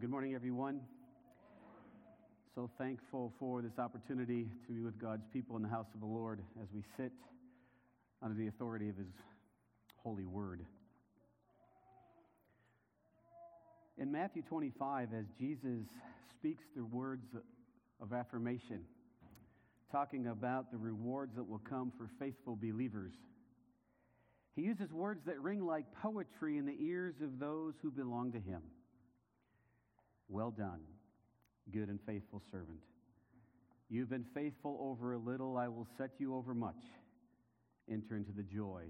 Good morning, everyone. So thankful for this opportunity to be with God's people in the house of the Lord as we sit under the authority of His holy word. In Matthew 25, as Jesus speaks the words of affirmation, talking about the rewards that will come for faithful believers, he uses words that ring like poetry in the ears of those who belong to him. Well done, good and faithful servant. You've been faithful over a little, I will set you over much. Enter into the joy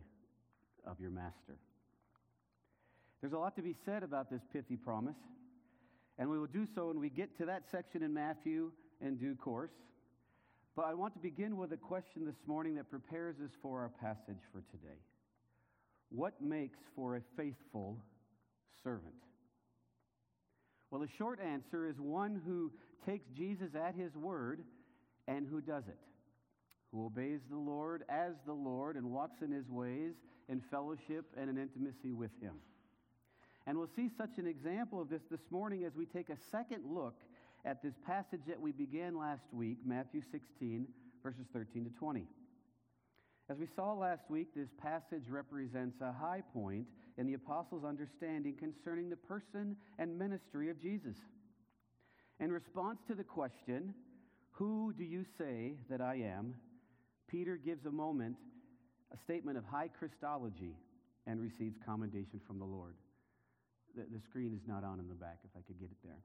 of your master. There's a lot to be said about this pithy promise, and we will do so when we get to that section in Matthew in due course. But I want to begin with a question this morning that prepares us for our passage for today. What makes for a faithful servant? Well, the short answer is one who takes Jesus at his word and who does it, who obeys the Lord as the Lord and walks in his ways in fellowship and in intimacy with him. And we'll see such an example of this this morning as we take a second look at this passage that we began last week, Matthew 16, verses 13 to 20. As we saw last week, this passage represents a high point in the apostles' understanding concerning the person and ministry of Jesus. In response to the question, Who do you say that I am? Peter gives a moment, a statement of high Christology, and receives commendation from the Lord. The, the screen is not on in the back, if I could get it there.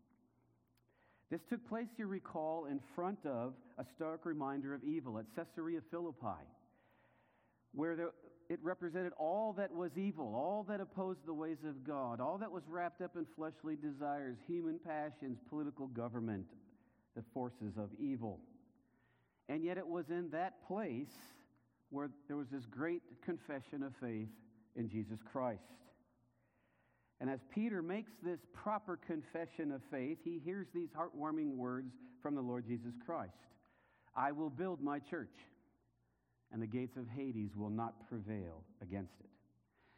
This took place, you recall, in front of a stark reminder of evil at Caesarea Philippi where there, it represented all that was evil, all that opposed the ways of God, all that was wrapped up in fleshly desires, human passions, political government, the forces of evil. And yet it was in that place where there was this great confession of faith in Jesus Christ. And as Peter makes this proper confession of faith, he hears these heartwarming words from the Lord Jesus Christ I will build my church and the gates of Hades will not prevail against it.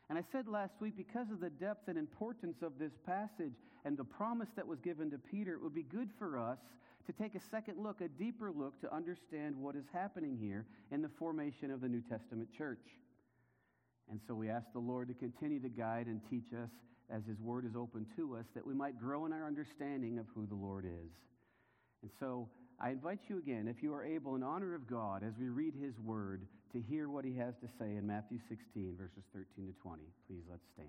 And I said last week, because of the depth and importance of this passage and the promise that was given to Peter, it would be good for us to take a second look, a deeper look, to understand what is happening here in the formation of the New Testament church. And so we ask the Lord to continue to guide and teach us as His Word is open to us, that we might grow in our understanding of who the Lord is. And so I invite you again, if you are able, in honor of God, as we read his word, to hear what he has to say in Matthew 16, verses 13 to 20. Please let's stand.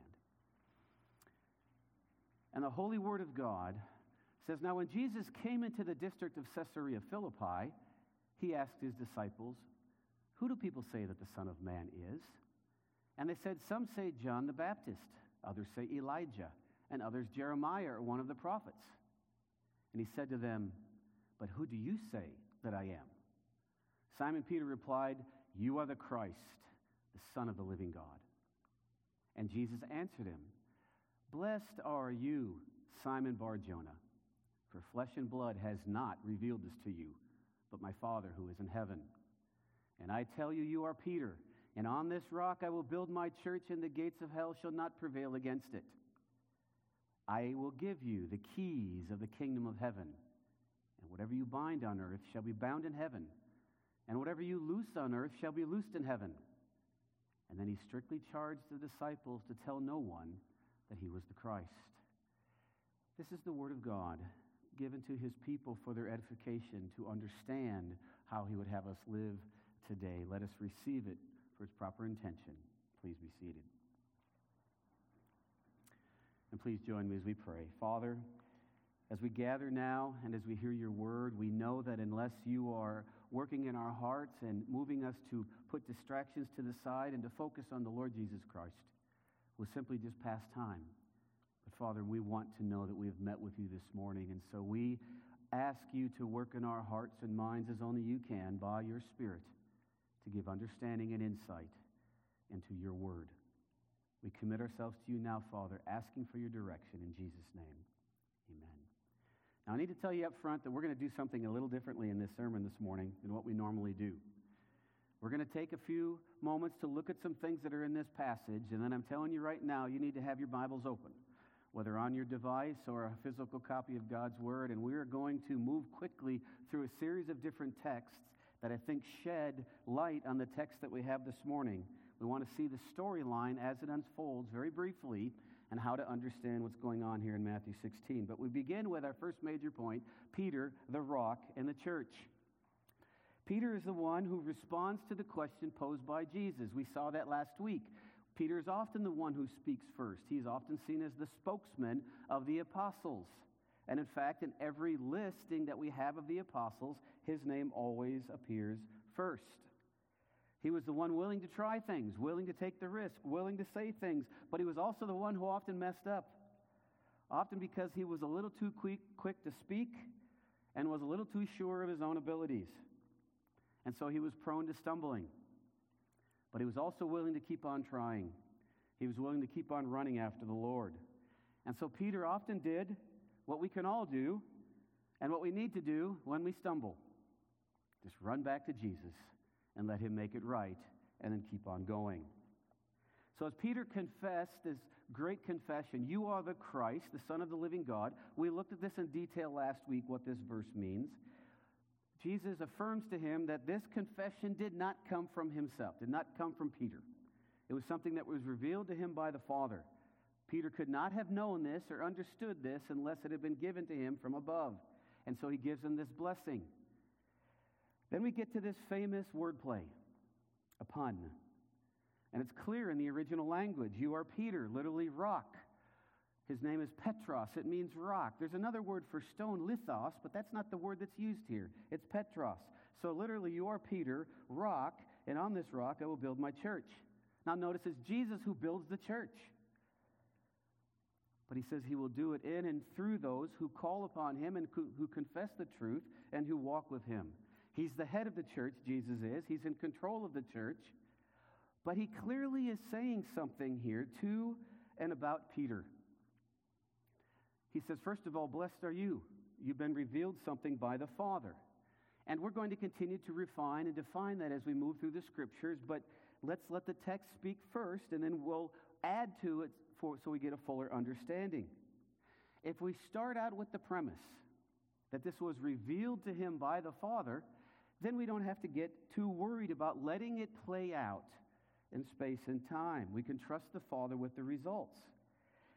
And the holy word of God says Now, when Jesus came into the district of Caesarea Philippi, he asked his disciples, Who do people say that the Son of Man is? And they said, Some say John the Baptist, others say Elijah, and others Jeremiah or one of the prophets. And he said to them, but who do you say that I am? Simon Peter replied, You are the Christ, the Son of the living God. And Jesus answered him, Blessed are you, Simon Bar Jonah, for flesh and blood has not revealed this to you, but my Father who is in heaven. And I tell you, you are Peter, and on this rock I will build my church, and the gates of hell shall not prevail against it. I will give you the keys of the kingdom of heaven. And whatever you bind on earth shall be bound in heaven, and whatever you loose on earth shall be loosed in heaven. And then he strictly charged the disciples to tell no one that he was the Christ. This is the word of God given to his people for their edification to understand how he would have us live today. Let us receive it for its proper intention. Please be seated. And please join me as we pray. Father, as we gather now and as we hear your word, we know that unless you are working in our hearts and moving us to put distractions to the side and to focus on the Lord Jesus Christ, we'll simply just pass time. But Father, we want to know that we have met with you this morning. And so we ask you to work in our hearts and minds as only you can by your Spirit to give understanding and insight into your word. We commit ourselves to you now, Father, asking for your direction in Jesus' name. Now, I need to tell you up front that we're going to do something a little differently in this sermon this morning than what we normally do. We're going to take a few moments to look at some things that are in this passage, and then I'm telling you right now, you need to have your Bibles open. whether on your device or a physical copy of God's Word, and we are going to move quickly through a series of different texts that I think shed light on the text that we have this morning. We want to see the storyline as it unfolds very briefly and how to understand what's going on here in Matthew 16. But we begin with our first major point Peter, the rock, and the church. Peter is the one who responds to the question posed by Jesus. We saw that last week. Peter is often the one who speaks first. He is often seen as the spokesman of the apostles. And in fact, in every listing that we have of the apostles, his name always appears first. He was the one willing to try things, willing to take the risk, willing to say things, but he was also the one who often messed up. Often because he was a little too quick, quick to speak and was a little too sure of his own abilities. And so he was prone to stumbling. But he was also willing to keep on trying. He was willing to keep on running after the Lord. And so Peter often did what we can all do and what we need to do when we stumble just run back to Jesus and let him make it right and then keep on going. So, as Peter confessed this great confession, you are the Christ, the Son of the living God, we looked at this in detail last week, what this verse means. Jesus affirms to him that this confession did not come from himself, did not come from Peter. It was something that was revealed to him by the Father. Peter could not have known this or understood this unless it had been given to him from above. And so he gives him this blessing. Then we get to this famous wordplay, a pun. And it's clear in the original language. You are Peter, literally rock. His name is Petros. It means rock. There's another word for stone, lithos, but that's not the word that's used here. It's Petros. So literally, you are Peter, rock, and on this rock I will build my church. Now notice it's Jesus who builds the church. But he says he will do it in and through those who call upon him and who confess the truth and who walk with him. He's the head of the church, Jesus is. He's in control of the church. But he clearly is saying something here to and about Peter. He says, first of all, blessed are you. You've been revealed something by the Father. And we're going to continue to refine and define that as we move through the scriptures, but let's let the text speak first, and then we'll add to it for, so we get a fuller understanding. If we start out with the premise that this was revealed to him by the Father, then we don't have to get too worried about letting it play out in space and time. We can trust the Father with the results.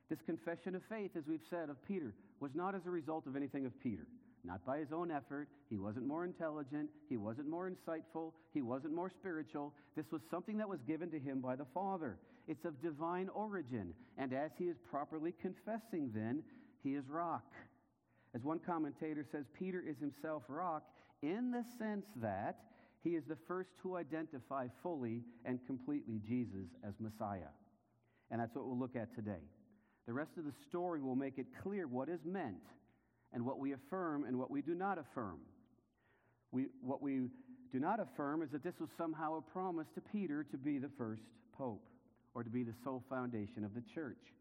This confession of faith, as we've said, of Peter, was not as a result of anything of Peter. Not by his own effort. He wasn't more intelligent. He wasn't more insightful. He wasn't more spiritual. This was something that was given to him by the Father. It's of divine origin. And as he is properly confessing, then, he is rock. As one commentator says, Peter is himself rock in the sense that he is the first to identify fully and completely Jesus as Messiah. And that's what we'll look at today. The rest of the story will make it clear what is meant and what we affirm and what we do not affirm. We, what we do not affirm is that this was somehow a promise to Peter to be the first pope or to be the sole foundation of the church.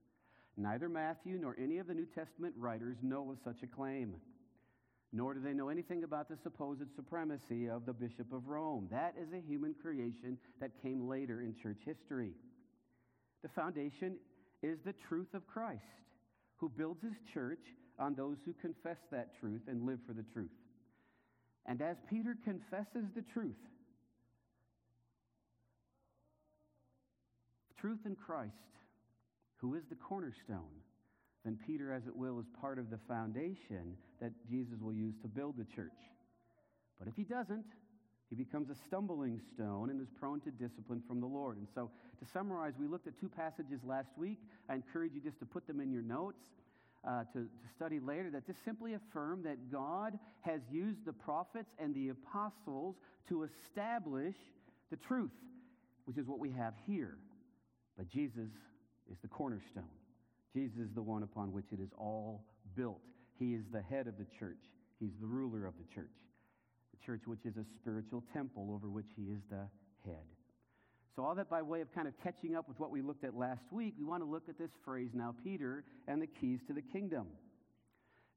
Neither Matthew nor any of the New Testament writers know of such a claim, nor do they know anything about the supposed supremacy of the Bishop of Rome. That is a human creation that came later in church history. The foundation is the truth of Christ, who builds his church on those who confess that truth and live for the truth. And as Peter confesses the truth, truth in Christ, who is the cornerstone, then Peter, as it will, is part of the foundation that Jesus will use to build the church. But if he doesn't, he becomes a stumbling stone and is prone to discipline from the Lord. And so, to summarize, we looked at two passages last week. I encourage you just to put them in your notes uh, to, to study later that just simply affirm that God has used the prophets and the apostles to establish the truth, which is what we have here. But Jesus is the cornerstone. Jesus is the one upon which it is all built. He is the head of the church, He's the ruler of the church. The church, which is a spiritual temple over which He is the head. So, all that by way of kind of catching up with what we looked at last week, we want to look at this phrase now, Peter and the keys to the kingdom.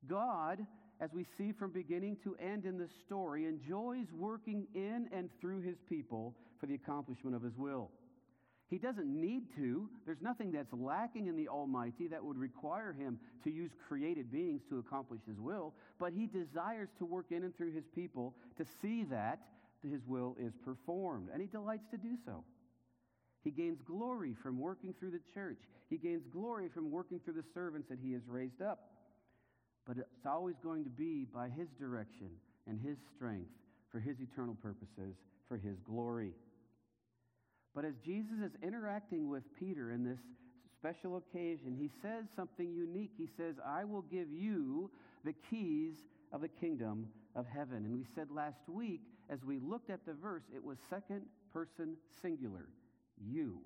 God, as we see from beginning to end in the story, enjoys working in and through his people for the accomplishment of his will. He doesn't need to. There's nothing that's lacking in the Almighty that would require him to use created beings to accomplish his will, but he desires to work in and through his people to see that his will is performed, and he delights to do so. He gains glory from working through the church. He gains glory from working through the servants that he has raised up. But it's always going to be by his direction and his strength for his eternal purposes, for his glory. But as Jesus is interacting with Peter in this special occasion, he says something unique. He says, I will give you the keys of the kingdom of heaven. And we said last week, as we looked at the verse, it was second person singular, you.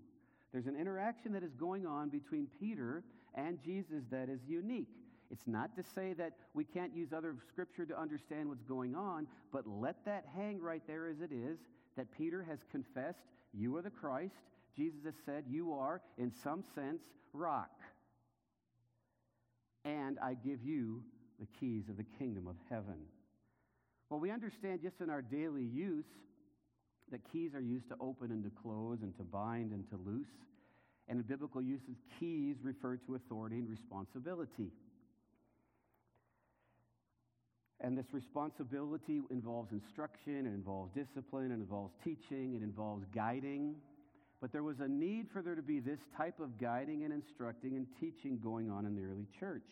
There's an interaction that is going on between Peter and Jesus that is unique. It's not to say that we can't use other scripture to understand what's going on, but let that hang right there as it is that Peter has confessed you are the Christ. Jesus has said, You are, in some sense, rock. And I give you the keys of the kingdom of heaven. Well, we understand just in our daily use that keys are used to open and to close and to bind and to loose. And in biblical uses, keys refer to authority and responsibility. And this responsibility involves instruction, it involves discipline, it involves teaching, it involves guiding. But there was a need for there to be this type of guiding and instructing and teaching going on in the early church.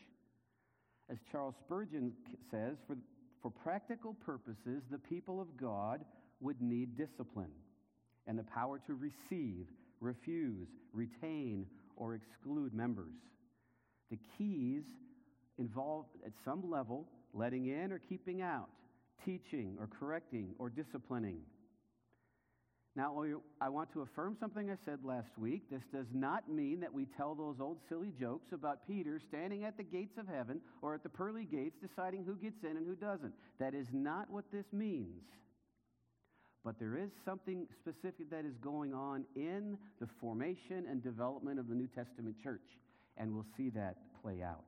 As Charles Spurgeon says, for, for practical purposes, the people of God would need discipline and the power to receive, refuse, retain, or exclude members. The keys involved, at some level, letting in or keeping out, teaching or correcting or disciplining. Now, I want to affirm something I said last week. This does not mean that we tell those old silly jokes about Peter standing at the gates of heaven or at the pearly gates deciding who gets in and who doesn't. That is not what this means. But there is something specific that is going on in the formation and development of the New Testament church, and we'll see that play out.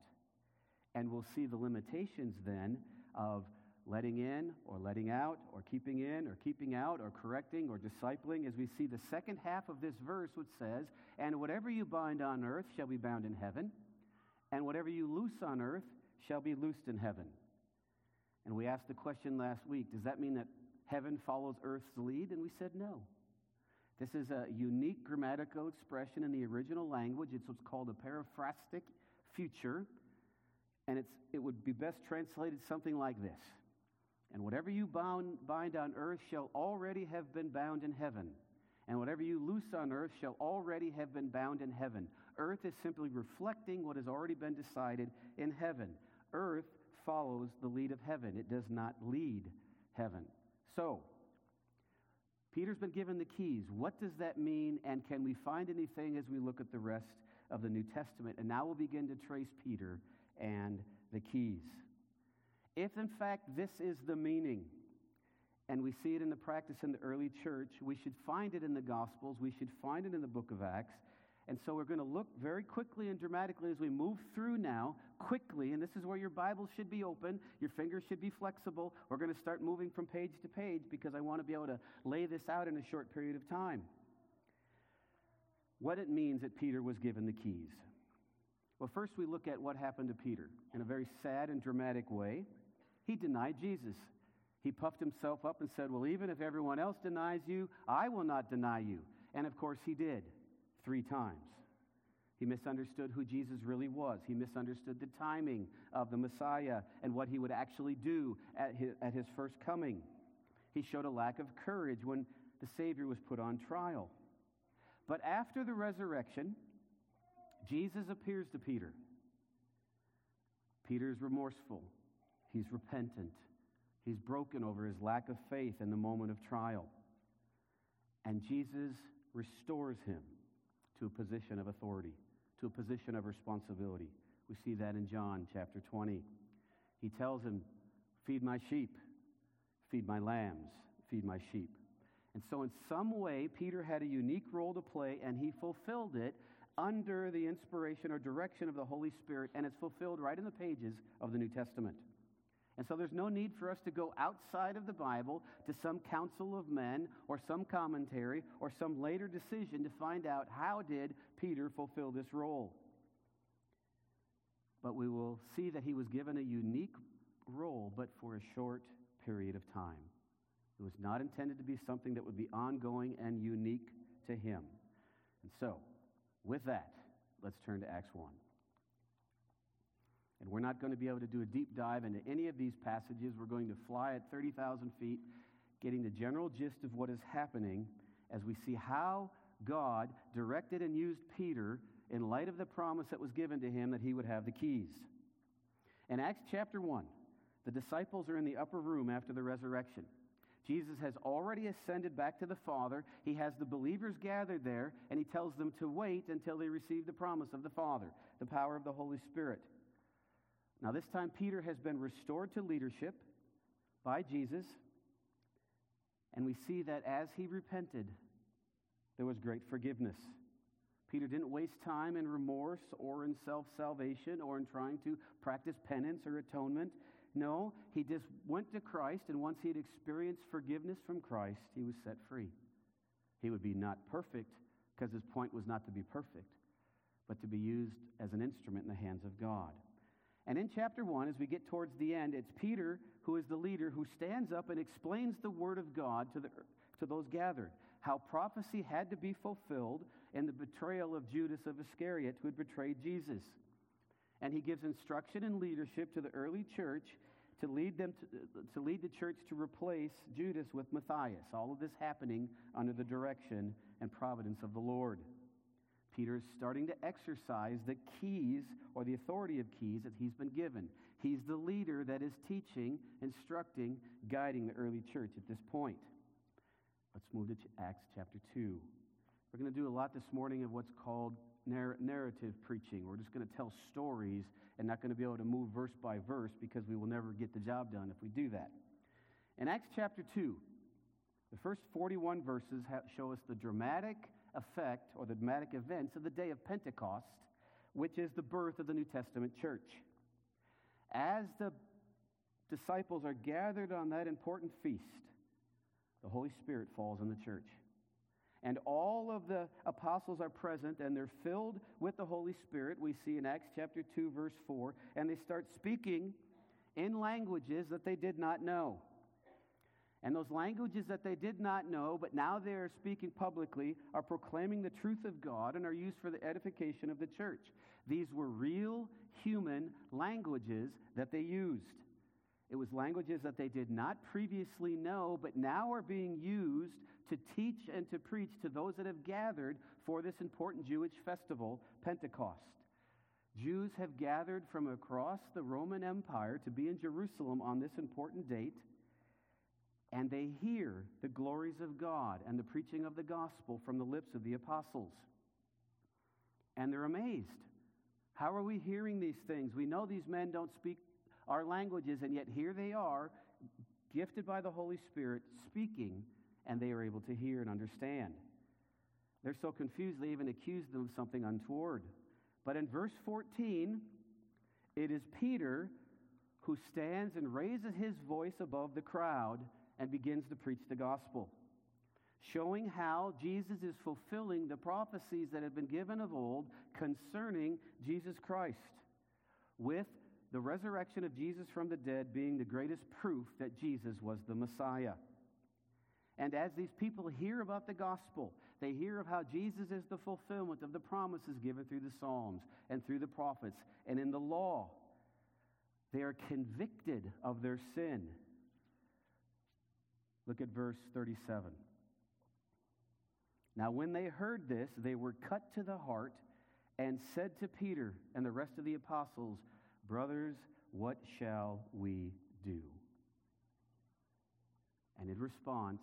And we'll see the limitations then of letting in or letting out or keeping in or keeping out or correcting or discipling as we see the second half of this verse which says and whatever you bind on earth shall be bound in heaven and whatever you loose on earth shall be loosed in heaven. And we asked the question last week does that mean that heaven follows earth's lead? And we said no. This is a unique grammatical expression in the original language. It's what's called a periphrastic future and it's, it would be best translated something like this And whatever you bound, bind on earth shall already have been bound in heaven. And whatever you loose on earth shall already have been bound in heaven. Earth is simply reflecting what has already been decided in heaven. Earth follows the lead of heaven, it does not lead heaven. So, Peter's been given the keys. What does that mean? And can we find anything as we look at the rest of the New Testament? And now we'll begin to trace Peter and the keys. If, in fact, this is the meaning, and we see it in the practice in the early church, we should find it in the Gospels, we should find it in the book of Acts. And so we're going to look very quickly and dramatically as we move through now, quickly, and this is where your Bible should be open, your fingers should be flexible. We're going to start moving from page to page because I want to be able to lay this out in a short period of time. What it means that Peter was given the keys. Well, first we look at what happened to Peter in a very sad and dramatic way. He denied Jesus. He puffed himself up and said, Well, even if everyone else denies you, I will not deny you. And of course, he did three times. He misunderstood who Jesus really was. He misunderstood the timing of the Messiah and what he would actually do at his, at his first coming. He showed a lack of courage when the Savior was put on trial. But after the resurrection, Jesus appears to Peter. Peter is remorseful. He's repentant. He's broken over his lack of faith in the moment of trial. And Jesus restores him to a position of authority, to a position of responsibility. We see that in John chapter 20. He tells him, Feed my sheep, feed my lambs, feed my sheep. And so, in some way, Peter had a unique role to play, and he fulfilled it under the inspiration or direction of the Holy Spirit, and it's fulfilled right in the pages of the New Testament. And so there's no need for us to go outside of the Bible to some council of men or some commentary or some later decision to find out how did Peter fulfill this role. But we will see that he was given a unique role, but for a short period of time. It was not intended to be something that would be ongoing and unique to him. And so, with that, let's turn to Acts 1. And we're not going to be able to do a deep dive into any of these passages. We're going to fly at 30,000 feet, getting the general gist of what is happening as we see how God directed and used Peter in light of the promise that was given to him that he would have the keys. In Acts chapter 1, the disciples are in the upper room after the resurrection. Jesus has already ascended back to the Father. He has the believers gathered there, and he tells them to wait until they receive the promise of the Father, the power of the Holy Spirit. Now, this time, Peter has been restored to leadership by Jesus, and we see that as he repented, there was great forgiveness. Peter didn't waste time in remorse or in self salvation or in trying to practice penance or atonement. No, he just went to Christ, and once he had experienced forgiveness from Christ, he was set free. He would be not perfect, because his point was not to be perfect, but to be used as an instrument in the hands of God. And in chapter 1, as we get towards the end, it's Peter who is the leader who stands up and explains the word of God to, the, to those gathered. How prophecy had to be fulfilled in the betrayal of Judas of Iscariot, who had betrayed Jesus. And he gives instruction and leadership to the early church to lead, them to, to lead the church to replace Judas with Matthias. All of this happening under the direction and providence of the Lord. Peter is starting to exercise the keys or the authority of keys that he's been given. He's the leader that is teaching, instructing, guiding the early church at this point. Let's move to Acts chapter 2. We're going to do a lot this morning of what's called narr- narrative preaching. We're just going to tell stories and not going to be able to move verse by verse because we will never get the job done if we do that. In Acts chapter 2, the first 41 verses show us the dramatic effect or the dramatic events of the day of Pentecost, which is the birth of the New Testament church. As the disciples are gathered on that important feast, the Holy Spirit falls on the church. And all of the apostles are present and they're filled with the Holy Spirit. We see in Acts chapter 2, verse 4. And they start speaking in languages that they did not know. And those languages that they did not know, but now they are speaking publicly, are proclaiming the truth of God and are used for the edification of the church. These were real human languages that they used. It was languages that they did not previously know, but now are being used to teach and to preach to those that have gathered for this important Jewish festival, Pentecost. Jews have gathered from across the Roman Empire to be in Jerusalem on this important date and they hear the glories of God and the preaching of the gospel from the lips of the apostles. And they're amazed. How are we hearing these things? We know these men don't speak our languages, and yet here they are, gifted by the Holy Spirit, speaking, and they are able to hear and understand. They're so confused, they even accuse them of something untoward. But in verse 14, it is Peter who stands and raises his voice above the crowd and begins to preach the gospel, showing how Jesus is fulfilling the prophecies that have been given of old concerning Jesus Christ, with the resurrection of Jesus from the dead being the greatest proof that Jesus was the Messiah. And as these people hear about the gospel, they hear of how Jesus is the fulfillment of the promises given through the Psalms and through the prophets and in the law. They are convicted of their sin Look at verse 37. Now, when they heard this, they were cut to the heart and said to Peter and the rest of the apostles, Brothers, what shall we do? And in response,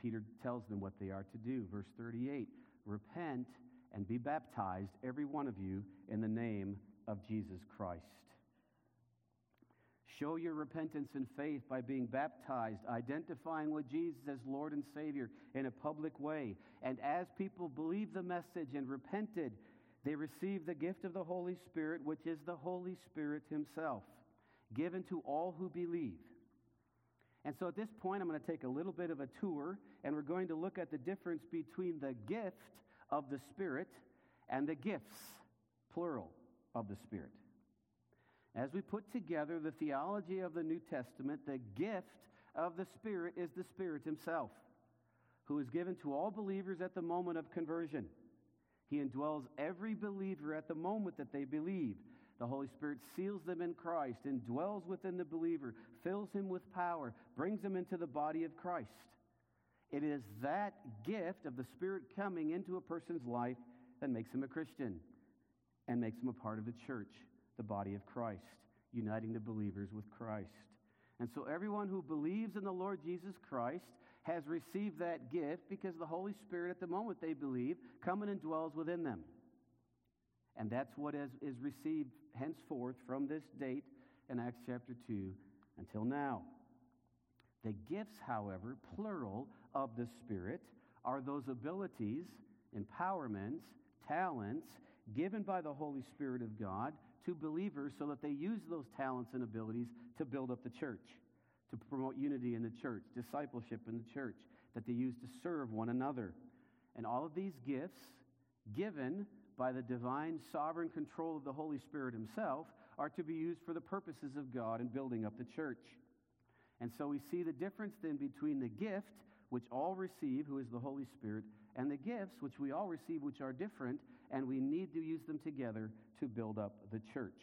Peter tells them what they are to do. Verse 38 Repent and be baptized, every one of you, in the name of Jesus Christ. Show your repentance and faith by being baptized, identifying with Jesus as Lord and Savior in a public way. And as people believed the message and repented, they receive the gift of the Holy Spirit, which is the Holy Spirit Himself, given to all who believe. And so at this point, I'm going to take a little bit of a tour, and we're going to look at the difference between the gift of the Spirit and the gifts, plural, of the Spirit. As we put together the theology of the New Testament, the gift of the Spirit is the Spirit Himself, who is given to all believers at the moment of conversion. He indwells every believer at the moment that they believe. The Holy Spirit seals them in Christ, indwells within the believer, fills him with power, brings him into the body of Christ. It is that gift of the Spirit coming into a person's life that makes him a Christian and makes him a part of the church, the body of Christ, uniting the believers with Christ. And so everyone who believes in the Lord Jesus Christ has received that gift because the Holy Spirit, at the moment they believe, comes and dwells within them. And that's what is, is received henceforth from this date in Acts chapter 2 until now. The gifts, however, plural of the Spirit, are those abilities, empowerments, talents given by the Holy Spirit of God to believers so that they use those talents and abilities to build up the church, to promote unity in the church, discipleship in the church, that they use to serve one another. And all of these gifts, given by the divine sovereign control of the Holy Spirit Himself, are to be used for the purposes of God in building up the church. And so we see the difference then between the gift, which all receive, who is the Holy Spirit, and the gifts, which we all receive, which are different, and we need to use them together to build up the church.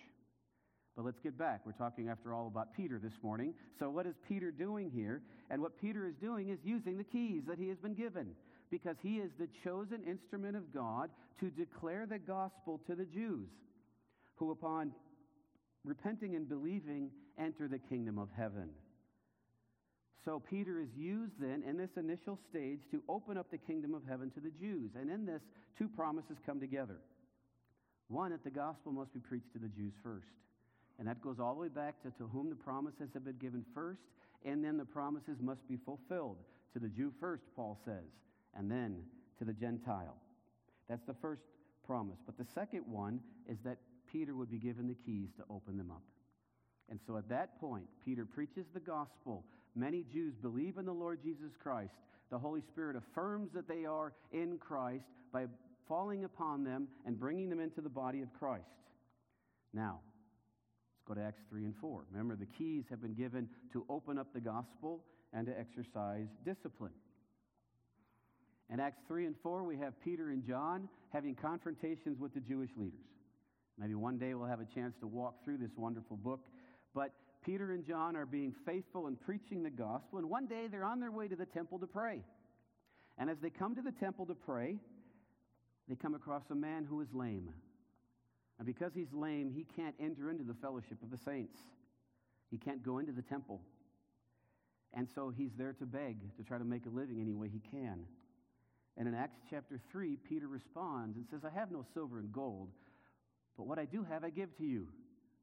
But let's get back. We're talking, after all, about Peter this morning. So, what is Peter doing here? And what Peter is doing is using the keys that he has been given because he is the chosen instrument of God to declare the gospel to the Jews, who, upon repenting and believing, enter the kingdom of heaven. So Peter is used then in this initial stage to open up the kingdom of heaven to the Jews. And in this, two promises come together. One, that the gospel must be preached to the Jews first. And that goes all the way back to, to whom the promises have been given first, and then the promises must be fulfilled. To the Jew first, Paul says, and then to the Gentile. That's the first promise. But the second one is that Peter would be given the keys to open them up. And so at that point, Peter preaches the gospel. Many Jews believe in the Lord Jesus Christ. The Holy Spirit affirms that they are in Christ by falling upon them and bringing them into the body of Christ. Now, go to Acts 3 and 4. Remember, the keys have been given to open up the gospel and to exercise discipline. In Acts 3 and 4, we have Peter and John having confrontations with the Jewish leaders. Maybe one day we'll have a chance to walk through this wonderful book. But Peter and John are being faithful in preaching the gospel, and one day they're on their way to the temple to pray. And as they come to the temple to pray, they come across a man who is lame. And because he's lame, he can't enter into the fellowship of the saints. He can't go into the temple. And so he's there to beg, to try to make a living any way he can. And in Acts chapter 3, Peter responds and says, I have no silver and gold, but what I do have, I give to you.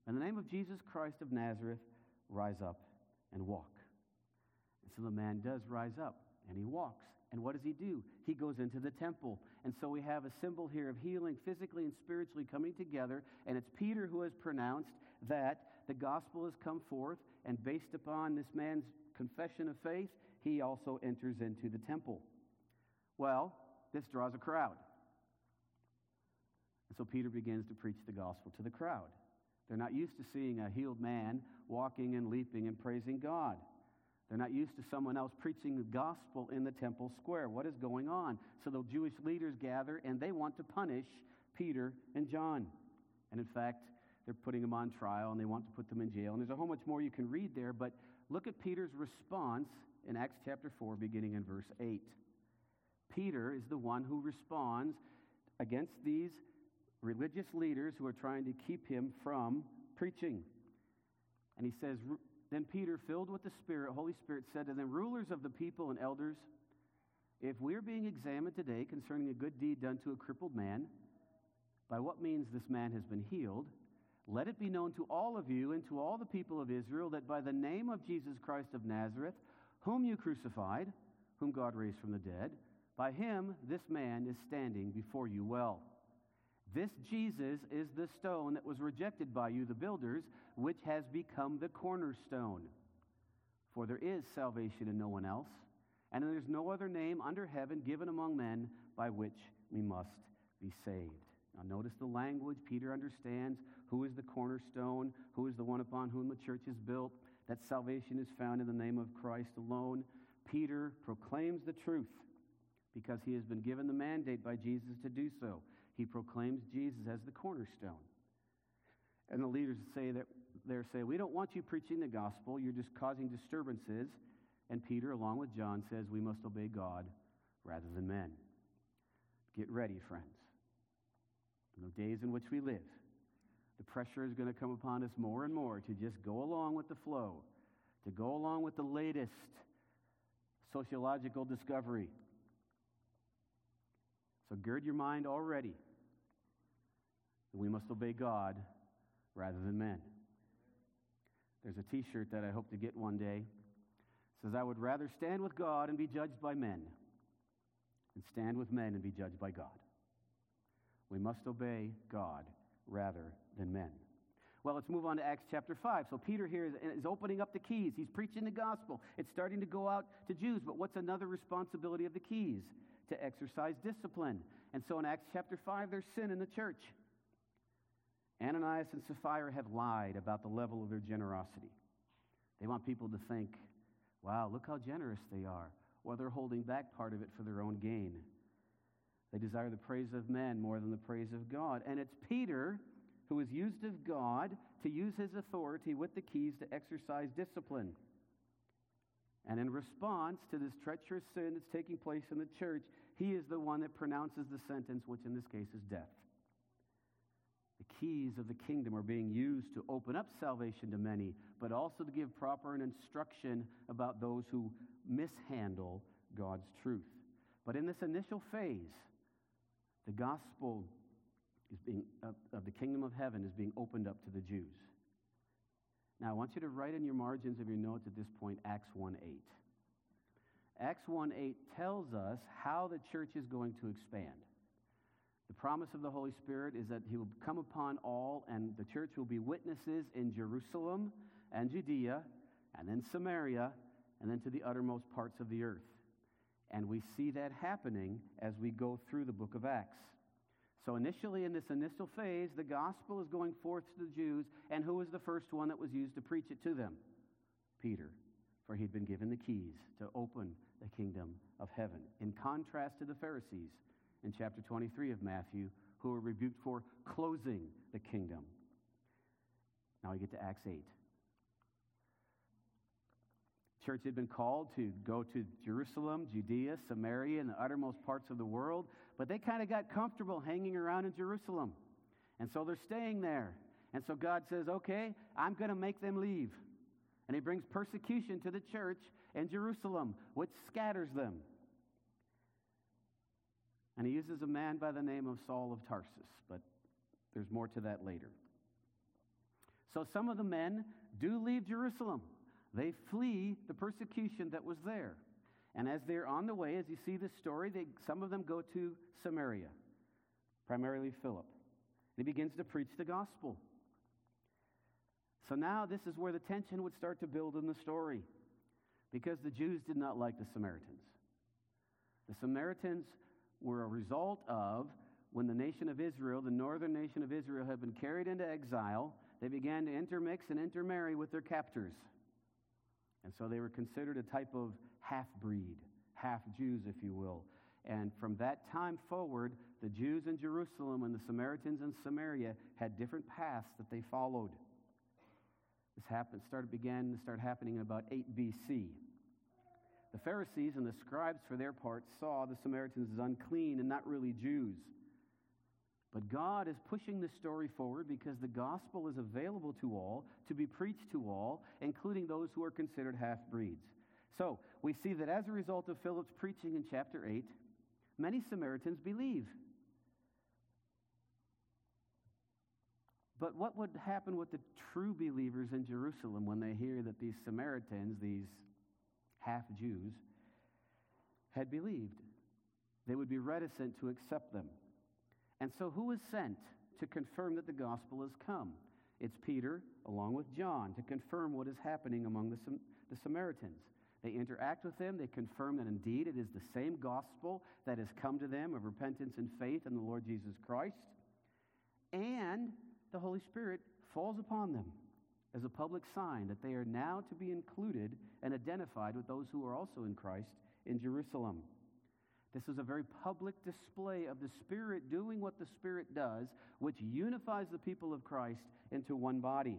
In the name of Jesus Christ of Nazareth, rise up and walk. And so the man does rise up and he walks. And what does he do? He goes into the temple. And so we have a symbol here of healing physically and spiritually coming together. And it's Peter who has pronounced that the gospel has come forth. And based upon this man's confession of faith, he also enters into the temple. Well, this draws a crowd. And so Peter begins to preach the gospel to the crowd. They're not used to seeing a healed man walking and leaping and praising God. They're not used to someone else preaching the gospel in the temple square. What is going on? So the Jewish leaders gather and they want to punish Peter and John. And in fact, they're putting them on trial and they want to put them in jail. And there's a whole much more you can read there, but look at Peter's response in Acts chapter 4, beginning in verse 8. Peter is the one who responds against these religious leaders who are trying to keep him from preaching. And he says, Then Peter, filled with the Spirit, Holy Spirit, said to them, Rulers of the people and elders, if we're being examined today concerning a good deed done to a crippled man, by what means this man has been healed, let it be known to all of you and to all the people of Israel that by the name of Jesus Christ of Nazareth, whom you crucified, whom God raised from the dead, by him this man is standing before you well. This Jesus is the stone that was rejected by you, the builders, which has become the cornerstone. For there is salvation in no one else, and there is no other name under heaven given among men by which we must be saved. Now, notice the language. Peter understands who is the cornerstone, who is the one upon whom the church is built, that salvation is found in the name of Christ alone. Peter proclaims the truth because he has been given the mandate by Jesus to do so. He proclaims Jesus as the cornerstone. And the leaders say that they say, We don't want you preaching the gospel, you're just causing disturbances. And Peter, along with John, says, We must obey God rather than men. Get ready, friends. In the days in which we live, the pressure is going to come upon us more and more to just go along with the flow, to go along with the latest sociological discovery. So gird your mind already. We must obey God rather than men. There's a t shirt that I hope to get one day. It says, I would rather stand with God and be judged by men than stand with men and be judged by God. We must obey God rather than men. Well, let's move on to Acts chapter 5. So, Peter here is, is, opening up the keys. He's preaching the gospel. It's starting to go out to Jews. But what's another responsibility of the keys? To exercise discipline. And so, in Acts chapter 5, there's sin in the church. Ananias and Sapphira have lied about the level of their generosity. They want people to think, wow, look how generous they are. Well, they're holding back part of it for their own gain. They desire the praise of men more than the praise of God. And it's Peter who is used of God to use his authority with the keys to exercise discipline. And in response to this treacherous sin that's taking place in the church, he is the one that pronounces the sentence, which in this case is death. The keys of the kingdom are being used to open up salvation to many, but also to give proper instruction about those who mishandle God's truth. But in this initial phase, the gospel is being, of, of the kingdom of heaven is being opened up to the Jews. Now, I want you to write in your margins of your notes at this point Acts 1 8. Acts 1 8 tells us how the church is going to expand. The promise of the Holy Spirit is that He will come upon all, and the church will be witnesses in Jerusalem and Judea, and then Samaria, and then to the uttermost parts of the earth. And we see that happening as we go through the book of Acts. So, initially, in this initial phase, the gospel is going forth to the Jews, and who was the first one that was used to preach it to them? Peter, for he'd been given the keys to open the kingdom of heaven. In contrast to the Pharisees in chapter 23 of Matthew, who were rebuked for closing the kingdom. Now we get to Acts 8 church had been called to go to Jerusalem, Judea, Samaria, and the uttermost parts of the world, but they kind of got comfortable hanging around in Jerusalem. And so they're staying there. And so God says, okay, I'm going to make them leave. And he brings persecution to the church in Jerusalem, which scatters them. And he uses a man by the name of Saul of Tarsus, but there's more to that later. So some of the men do leave Jerusalem. They flee the persecution that was there. And as they're on the way, as you see this story, they, some of them go to Samaria, primarily Philip. And he begins to preach the gospel. So now this is where the tension would start to build in the story because the Jews did not like the Samaritans. The Samaritans were a result of when the nation of Israel, the northern nation of Israel, had been carried into exile, they began to intermix and intermarry with their captors. And so they were considered a type of half breed, half Jews, if you will. And from that time forward, the Jews in Jerusalem and the Samaritans in Samaria had different paths that they followed. This happened, started, began to start happening in about 8 BC. The Pharisees and the scribes, for their part, saw the Samaritans as unclean and not really Jews. But God is pushing this story forward because the gospel is available to all, to be preached to all, including those who are considered half breeds. So we see that as a result of Philip's preaching in chapter 8, many Samaritans believe. But what would happen with the true believers in Jerusalem when they hear that these Samaritans, these half Jews, had believed? They would be reticent to accept them. And so, who is sent to confirm that the gospel has come? It's Peter, along with John, to confirm what is happening among the, the Samaritans. They interact with them, they confirm that indeed it is the same gospel that has come to them of repentance and faith in the Lord Jesus Christ. And the Holy Spirit falls upon them as a public sign that they are now to be included and identified with those who are also in Christ in Jerusalem. This is a very public display of the Spirit doing what the Spirit does, which unifies the people of Christ into one body.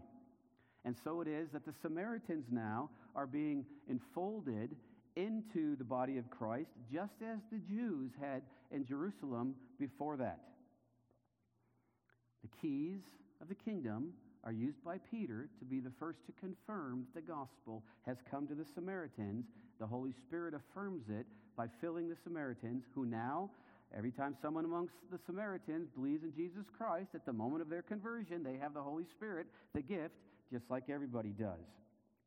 And so it is that the Samaritans now are being enfolded into the body of Christ, just as the Jews had in Jerusalem before that. The keys of the kingdom are used by Peter to be the first to confirm that the gospel has come to the Samaritans. The Holy Spirit affirms it by filling the Samaritans, who now, every time someone amongst the Samaritans believes in Jesus Christ, at the moment of their conversion, they have the Holy Spirit, the gift, just like everybody does.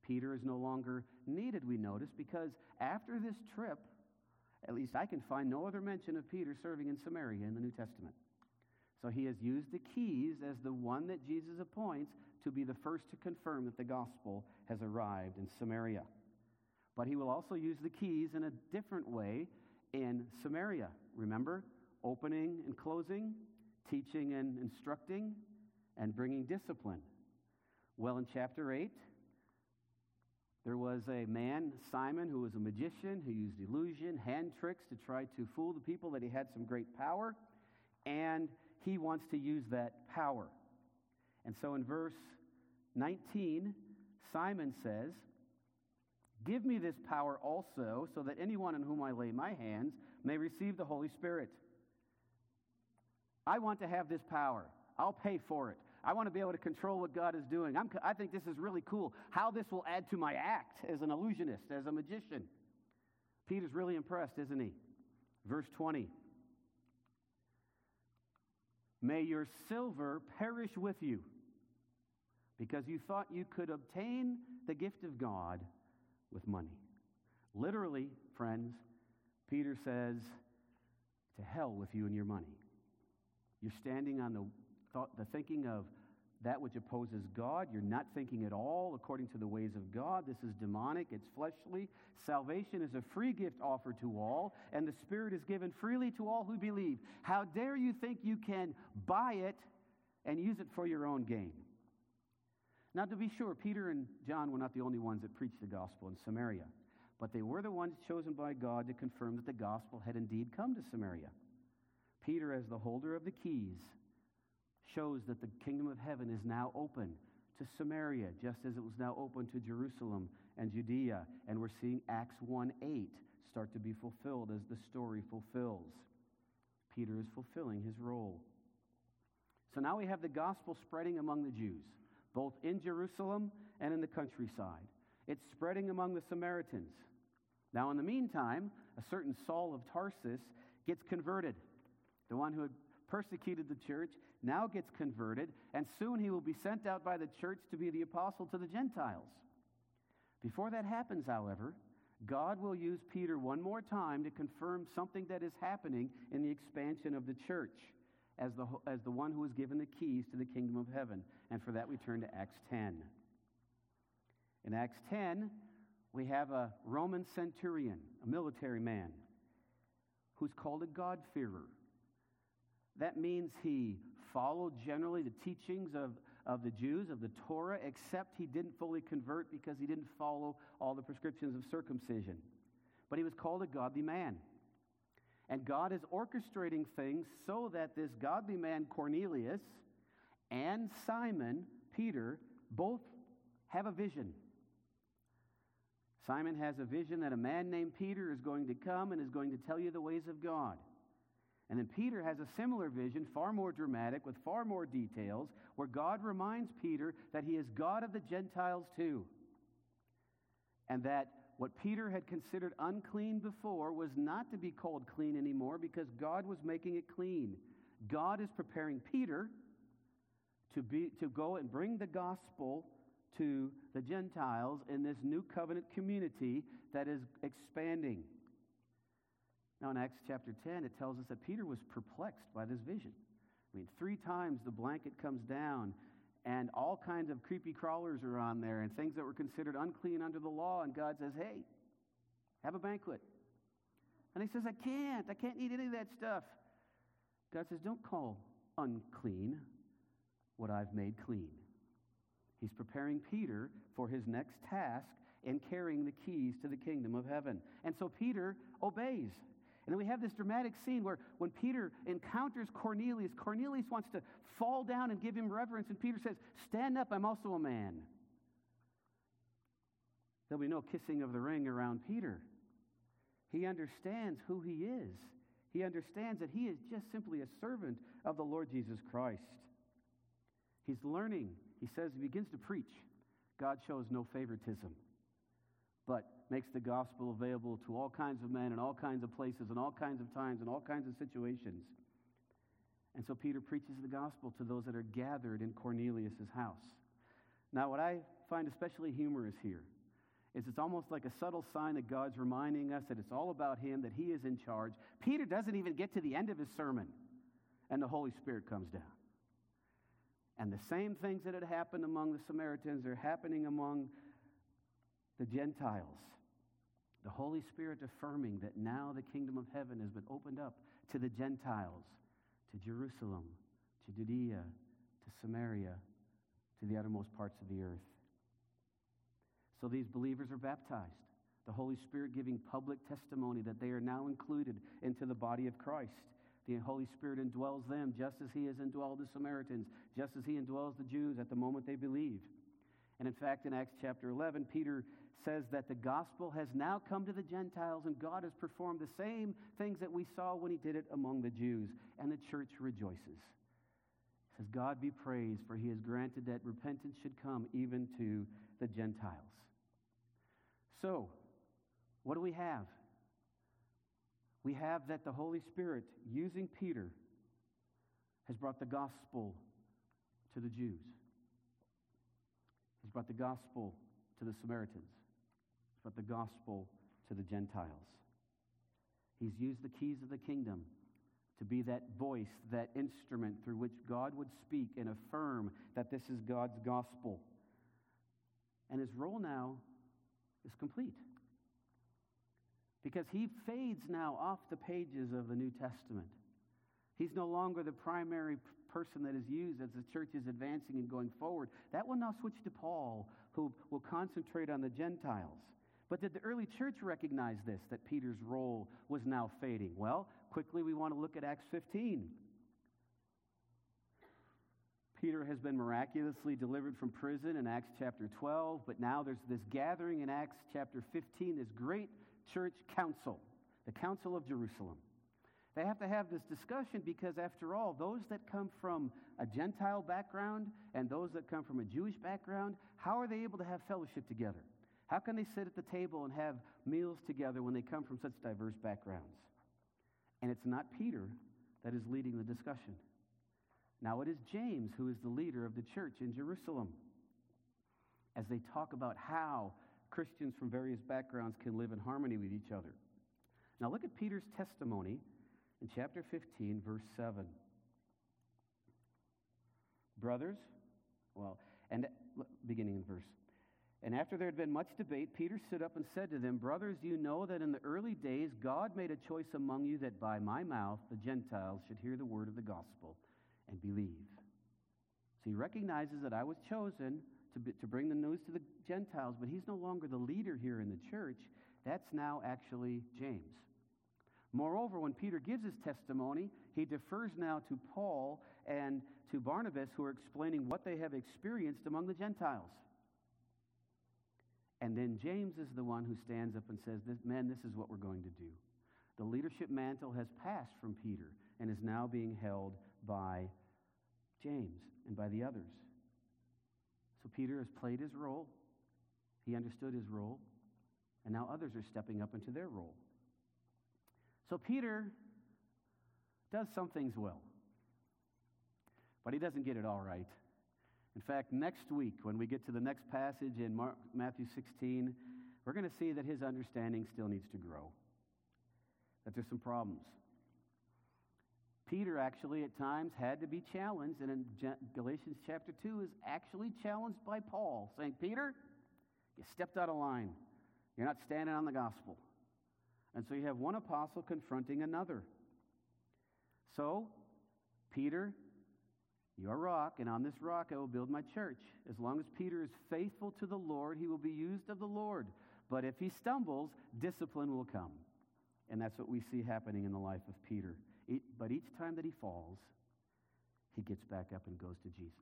Peter is no longer needed, we notice, because after this trip, at least I can find no other mention of Peter serving in Samaria in the New Testament. So he has used the keys as the one that Jesus appoints to be the first to confirm that the gospel has arrived in Samaria. But he will also use the keys in a different way in Samaria. Remember? Opening and closing, teaching and instructing, and bringing discipline. Well, in chapter 8, there was a man, Simon, who was a magician who used illusion, hand tricks to try to fool the people that he had some great power. And he wants to use that power. And so in verse 19, Simon says, Give me this power also, so that anyone on whom I lay my hands may receive the Holy Spirit. I want to have this power. I'll pay for it. I want to be able to control what God is doing. I'm, i think this is really cool. How this will add to my act as an illusionist, as a magician. Peter's really impressed, isn't he? Verse 20 May your silver perish with you, because you thought you could obtain the gift of God with money. Literally, friends, Peter says, To hell with you and your money. You're standing on the, thought, the thinking of that which opposes God. You're not thinking at all according to the ways of God. This is demonic, it's fleshly. Salvation is a free gift offered to all, and the Spirit is given freely to all who believe. How dare you think you can buy it and use it for your own gain? Now, to be sure, Peter and John were not the only ones that preached the gospel in Samaria, but they were the ones chosen by God to confirm that the gospel had indeed come to Samaria. Peter, as the holder of the keys, shows that the kingdom of heaven is now open to Samaria, just as it was now open to Jerusalem and Judea. And we're seeing Acts 1 8 start to be fulfilled as the story fulfills. Peter is fulfilling his role. So now we have the gospel spreading among the Jews, both in Jerusalem and in the countryside. It's spreading among the Samaritans. Now, in the meantime, a certain Saul of Tarsus gets converted. The one who had persecuted the church now gets converted, and soon he will be sent out by the church to be the apostle to the Gentiles. Before that happens, however, God will use Peter one more time to confirm something that is happening in the expansion of the church as the, as the one who is given the keys to the kingdom of heaven. And for that, we turn to Acts 10. In Acts 10, we have a Roman centurion, a military man, who's called a God-fearer. That means he followed generally the teachings of, of the Jews, of the Torah, except he didn't fully convert because he didn't follow all the prescriptions of circumcision. But he was called a godly man. And God is orchestrating things so that this godly man, Cornelius, and Simon, Peter, both have a vision. Simon has a vision that a man named Peter is going to come and is going to tell you the ways of God. And then Peter has a similar vision, far more dramatic, with far more details, where God reminds Peter that he is God of the Gentiles too. And that what Peter had considered unclean before was not to be called clean anymore because God was making it clean. God is preparing Peter to, be, to go and bring the gospel to the Gentiles in this new covenant community that is expanding. Now, in Acts chapter 10, it tells us that Peter was perplexed by this vision. I mean, three times the blanket comes down, and all kinds of creepy crawlers are on there, and things that were considered unclean under the law. And God says, Hey, have a banquet. And he says, I can't. I can't eat any of that stuff. God says, Don't call unclean what I've made clean. He's preparing Peter for his next task in carrying the keys to the kingdom of heaven. And so Peter obeys. And then we have this dramatic scene where when Peter encounters Cornelius, Cornelius wants to fall down and give him reverence, and Peter says, Stand up, I'm also a man. There'll be no kissing of the ring around Peter. He understands who he is. He understands that he is just simply a servant of the Lord Jesus Christ. He's learning. He says, he begins to preach. God shows no favoritism, but makes the gospel available to all kinds of men in all kinds of places and all kinds of times and all kinds of situations. And so Peter preaches the gospel to those that are gathered in Cornelius' house. Now, what I find especially humorous here is it's almost like a subtle sign that God's reminding us that it's all about Him, that He is in charge. Peter doesn't even get to the end of his sermon, and the Holy Spirit comes down. And the same things that had happened among the Samaritans are happening among the Gentiles. The Holy Spirit affirming that now the kingdom of heaven has been opened up to the Gentiles, to Jerusalem, to Judea, to Samaria, to the uttermost parts of the earth. So these believers are baptized. The Holy Spirit giving public testimony that they are now included into the body of Christ. The Holy Spirit indwells them just as He has indwelled the Samaritans, just as He indwells the Jews at the moment they believe. And in fact, in Acts chapter 11, Peter says that the gospel has now come to the Gentiles and God has performed the same things that we saw when He did it among the Jews. And the church rejoices. It says, God be praised, for He has granted that repentance should come even to the Gentiles. So, what do we have? We have that the Holy Spirit, using Peter, has brought the gospel to the Jews. He's brought the gospel to the Samaritans. Brought the gospel to the Gentiles. He's used the keys of the kingdom to be that voice, that instrument through which God would speak and affirm that this is God's gospel. And his role now is complete. Because he fades now off the pages of the New Testament. He's no longer the primary person that is used as the church is advancing and going forward. That will now switch to Paul, who will concentrate on the Gentiles. But did the early church recognize this, that Peter's role was now fading? Well, quickly we want to look at Acts 15. Peter has been miraculously delivered from prison in Acts chapter 12, but now there's this gathering in Acts chapter 15, this great church council, the Council of Jerusalem. They have to have this discussion because, after all, those that come from a Gentile background and those that come from a Jewish background, how are they able to have fellowship together? How can they sit at the table and have meals together when they come from such diverse backgrounds? And it's not Peter that is leading the discussion. Now it is James who is the leader of the church in Jerusalem as they talk about how Christians from various backgrounds can live in harmony with each other. Now look at Peter's testimony in chapter 15, verse 7. Brothers, well, and beginning in verse. And after there had been much debate, Peter stood up and said to them, Brothers, you know that in the early days God made a choice among you that by my mouth the Gentiles should hear the word of the gospel and believe. So he recognizes that I was chosen to, be, to bring the news to the Gentiles, but he's no longer the leader here in the church. That's now actually James. Moreover, when Peter gives his testimony, he defers now to Paul and to Barnabas, who are explaining what they have experienced among the Gentiles. And then James is the one who stands up and says, Men, this is what we're going to do. The leadership mantle has passed from Peter and is now being held by James and by the others. So Peter has played his role, he understood his role, and now others are stepping up into their role. So Peter does some things well, but he doesn't get it all right. In fact, next week, when we get to the next passage in Mark, Matthew 16, we're going to see that his understanding still needs to grow, that there's some problems. Peter actually at times had to be challenged, and in Galatians chapter 2 is actually challenged by Paul, saying, Peter, you stepped out of line. You're not standing on the gospel. And so you have one apostle confronting another. So, Peter, you're rock, and on this rock I will build my church. As long as Peter is faithful to the Lord, he will be used of the Lord. But if he stumbles, discipline will come. And that's what we see happening in the life of Peter. But each time that he falls, he gets back up and goes to Jesus.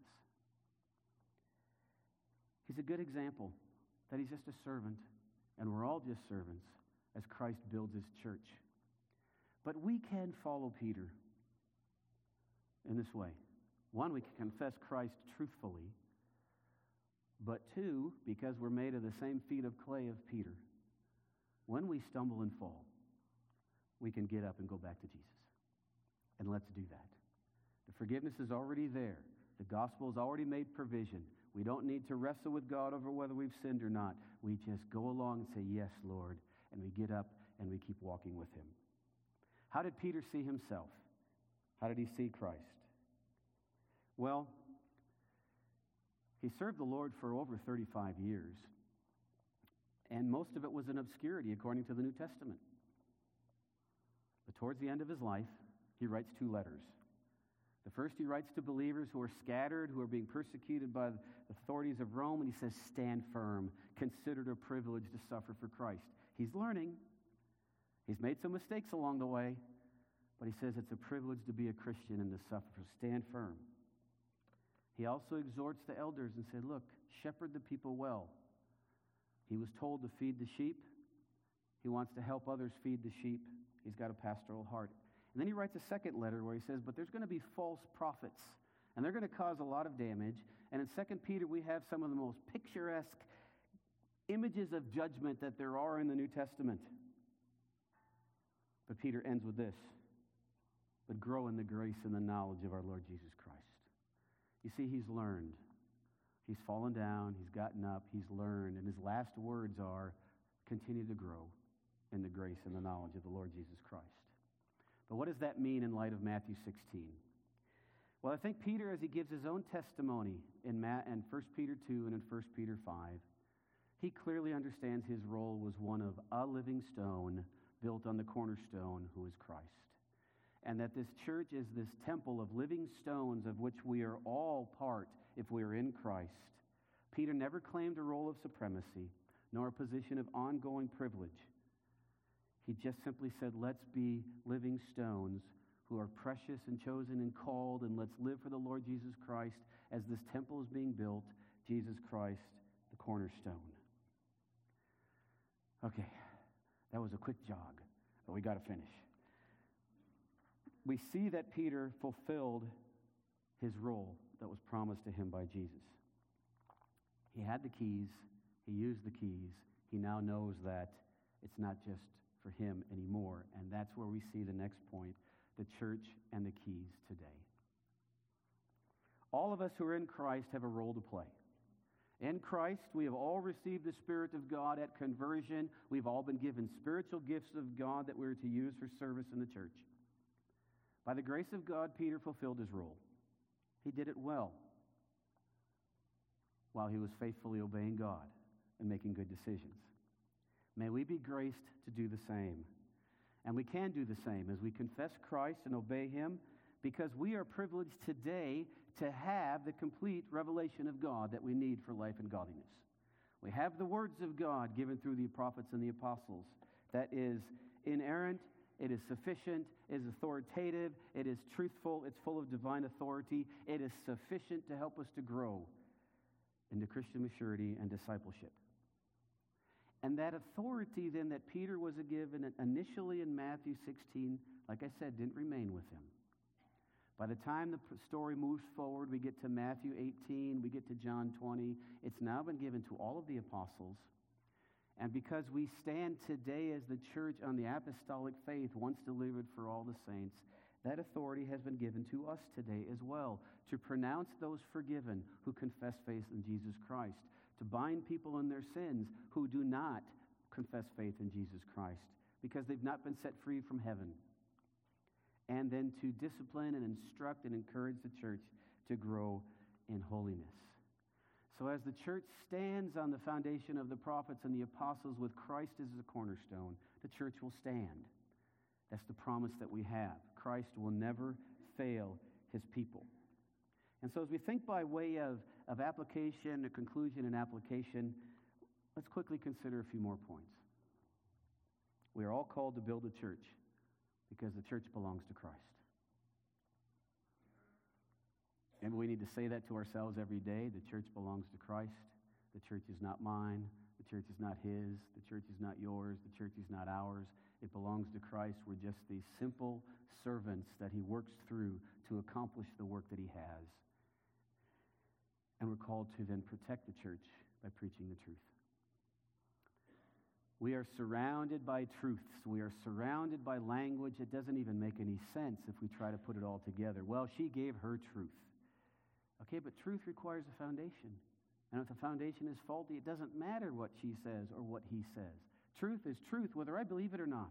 He's a good example that he's just a servant, and we're all just servants as Christ builds his church. But we can follow Peter in this way. One, we can confess Christ truthfully. But two, because we're made of the same feet of clay of Peter, when we stumble and fall, we can get up and go back to Jesus. And let's do that. The forgiveness is already there. The gospel has already made provision. We don't need to wrestle with God over whether we've sinned or not. We just go along and say, Yes, Lord. And we get up and we keep walking with Him. How did Peter see himself? How did he see Christ? Well, he served the Lord for over 35 years, and most of it was in obscurity according to the New Testament. But towards the end of his life, he writes two letters. The first he writes to believers who are scattered, who are being persecuted by the authorities of Rome, and he says, Stand firm. Consider it a privilege to suffer for Christ. He's learning. He's made some mistakes along the way, but he says it's a privilege to be a Christian and to suffer. Stand firm. He also exhorts the elders and said, Look, shepherd the people well. He was told to feed the sheep. He wants to help others feed the sheep. He's got a pastoral heart. And then he writes a second letter where he says, But there's going to be false prophets, and they're going to cause a lot of damage. And in 2 Peter, we have some of the most picturesque images of judgment that there are in the New Testament. But Peter ends with this But grow in the grace and the knowledge of our Lord Jesus Christ. You see, he's learned. He's fallen down, he's gotten up, he's learned, and his last words are continue to grow in the grace and the knowledge of the Lord Jesus Christ. But what does that mean in light of Matthew 16? Well, I think Peter, as he gives his own testimony in, Ma- in 1 Peter 2 and in 1 Peter 5, he clearly understands his role was one of a living stone built on the cornerstone, who is Christ. And that this church is this temple of living stones of which we are all part if we are in Christ. Peter never claimed a role of supremacy nor a position of ongoing privilege. He just simply said, Let's be living stones who are precious and chosen and called, and let's live for the Lord Jesus Christ as this temple is being built, Jesus Christ, the cornerstone. Okay, that was a quick jog, but we got to finish. We see that Peter fulfilled his role that was promised to him by Jesus. He had the keys, he used the keys. He now knows that it's not just for him anymore. And that's where we see the next point the church and the keys today. All of us who are in Christ have a role to play. In Christ, we have all received the Spirit of God at conversion. We've all been given spiritual gifts of God that we're to use for service in the church. By the grace of God, Peter fulfilled his role. He did it well while he was faithfully obeying God and making good decisions. May we be graced to do the same. And we can do the same as we confess Christ and obey Him because we are privileged today to have the complete revelation of God that we need for life and godliness. We have the words of God given through the prophets and the apostles that is inerrant, it is sufficient, it is authoritative, it is truthful, it's full of divine authority, it is sufficient to help us to grow into Christian maturity and discipleship. And that authority then that Peter was given initially in Matthew 16, like I said, didn't remain with him. By the time the story moves forward, we get to Matthew 18, we get to John 20. It's now been given to all of the apostles. And because we stand today as the church on the apostolic faith, once delivered for all the saints, that authority has been given to us today as well to pronounce those forgiven who confess faith in Jesus Christ, to bind people in their sins who do not confess faith in Jesus Christ because they've not been set free from heaven. and then to discipline and instruct and encourage the church to grow in holiness. So, as the church stands on the foundation of the prophets and the apostles with Christ as the cornerstone, the church will stand. That's the promise that we have. Christ will never fail his people. And so, as we think by way of, of application, a conclusion, and application, let's quickly consider a few more points. We are all called to build a church because the church belongs to Christ. And we need to say that to ourselves every day. The church belongs to Christ. The church is not mine. The church is not his. The church is not yours. The church is not ours. It belongs to Christ. We're just these simple servants that he works through to accomplish the work that he has. And we're called to then protect the church by preaching the truth. We are surrounded by truths. We are surrounded by language that doesn't even make any sense if we try to put it all together. Well, she gave her truth. Okay, but truth requires a foundation. And if the foundation is faulty, it doesn't matter what she says or what he says. Truth is truth, whether I believe it or not.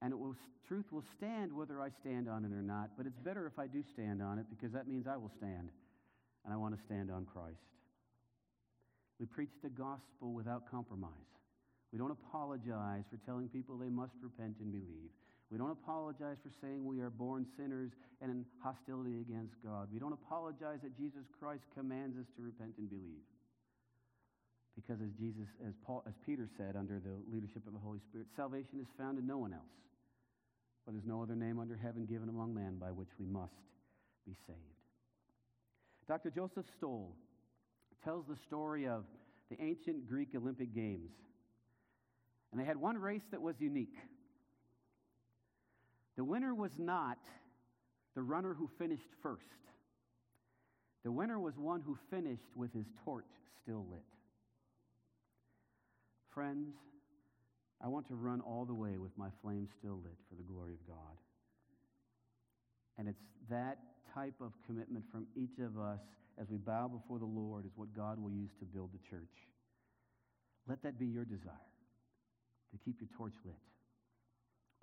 And it will, truth will stand whether I stand on it or not. But it's better if I do stand on it because that means I will stand. And I want to stand on Christ. We preach the gospel without compromise. We don't apologize for telling people they must repent and believe. We don't apologize for saying we are born sinners and in hostility against God. We don't apologize that Jesus Christ commands us to repent and believe. Because as Jesus, as Paul, as Peter said under the leadership of the Holy Spirit, salvation is found in no one else. But there's no other name under heaven given among men by which we must be saved. Dr. Joseph Stowell tells the story of the ancient Greek Olympic Games. And they had one race that was unique. The winner was not the runner who finished first. The winner was one who finished with his torch still lit. Friends, I want to run all the way with my flame still lit for the glory of God. And it's that type of commitment from each of us as we bow before the Lord is what God will use to build the church. Let that be your desire to keep your torch lit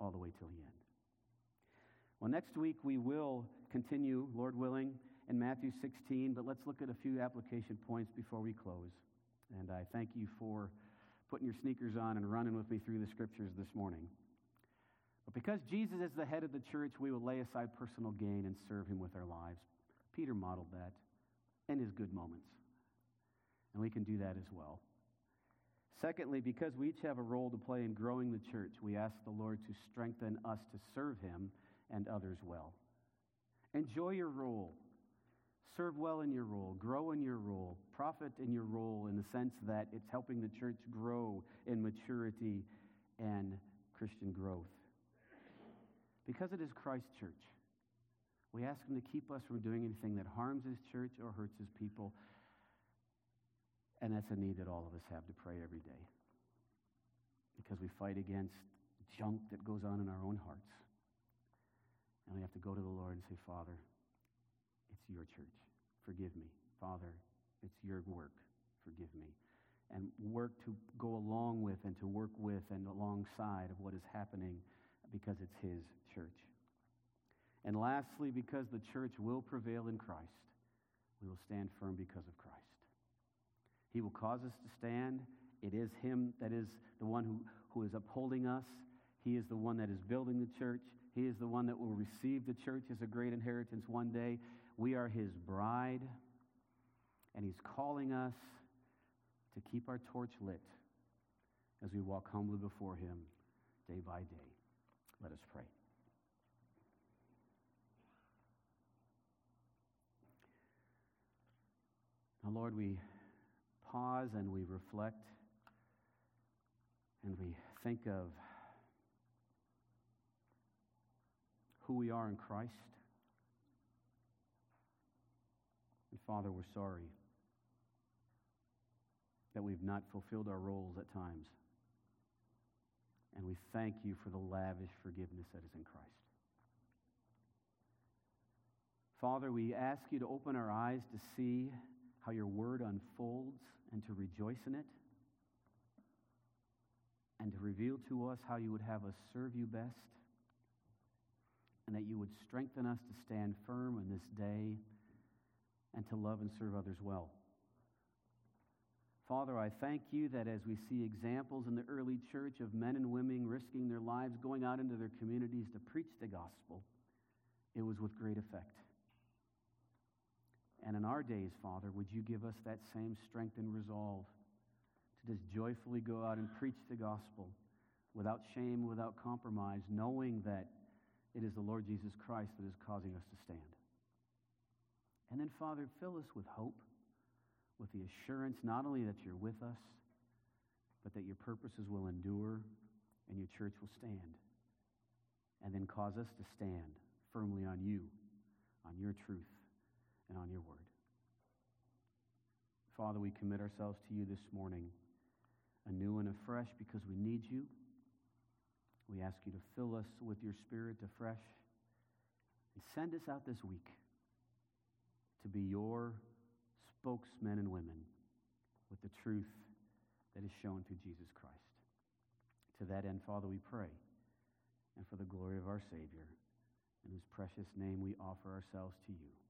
all the way till the end. Well, next week we will continue, Lord willing, in Matthew 16, but let's look at a few application points before we close. And I thank you for putting your sneakers on and running with me through the scriptures this morning. But because Jesus is the head of the church, we will lay aside personal gain and serve him with our lives. Peter modeled that in his good moments. And we can do that as well. Secondly, because we each have a role to play in growing the church, we ask the Lord to strengthen us to serve him and others well. Enjoy your role. Serve well in your role. Grow in your role. Profit in your role in the sense that it's helping the church grow in maturity and Christian growth. Because it is Christ's church, we ask Him to keep us from doing anything that harms His church or hurts His people. And that's a need that all of us have to pray every day. Because we fight against junk that goes on in our own hearts. And we have to go to the Lord and say, Father, it's your church. Forgive me. Father, it's your work. Forgive me. And work to go along with and to work with and alongside of what is happening because it's his church. And lastly, because the church will prevail in Christ, we will stand firm because of Christ. He will cause us to stand. It is him that is the one who, who is upholding us. He is the one that is building the church. He is the one that will receive the church as a great inheritance one day. We are his bride, and he's calling us to keep our torch lit as we walk humbly before him day by day. Let us pray. Now, Lord, we pause and we reflect and we think of who we are in Christ. And Father, we're sorry that we've not fulfilled our roles at times. And we thank you for the lavish forgiveness that is in Christ. Father, we ask you to open our eyes to see how your word unfolds and to rejoice in it, and to reveal to us how you would have us serve you best. And that you would strengthen us to stand firm in this day and to love and serve others well. Father, I thank you that as we see examples in the early church of men and women risking their lives, going out into their communities to preach the gospel, it was with great effect. And in our days, Father, would you give us that same strength and resolve to just joyfully go out and preach the gospel without shame, without compromise, knowing that it is the Lord Jesus Christ that is causing us to stand. And then, Father, fill us with hope, with the assurance not only that you're with us, but that your purposes will endure and your church will stand. And then cause us to stand firmly on you, on your truth, and on your word. Father, we commit ourselves to you this morning anew and afresh because we need you. We ask you to fill us with your spirit afresh and send us out this week to be your spokesmen and women with the truth that is shown through Jesus Christ. To that end, Father, we pray, and for the glory of our Savior, in whose precious name we offer ourselves to you.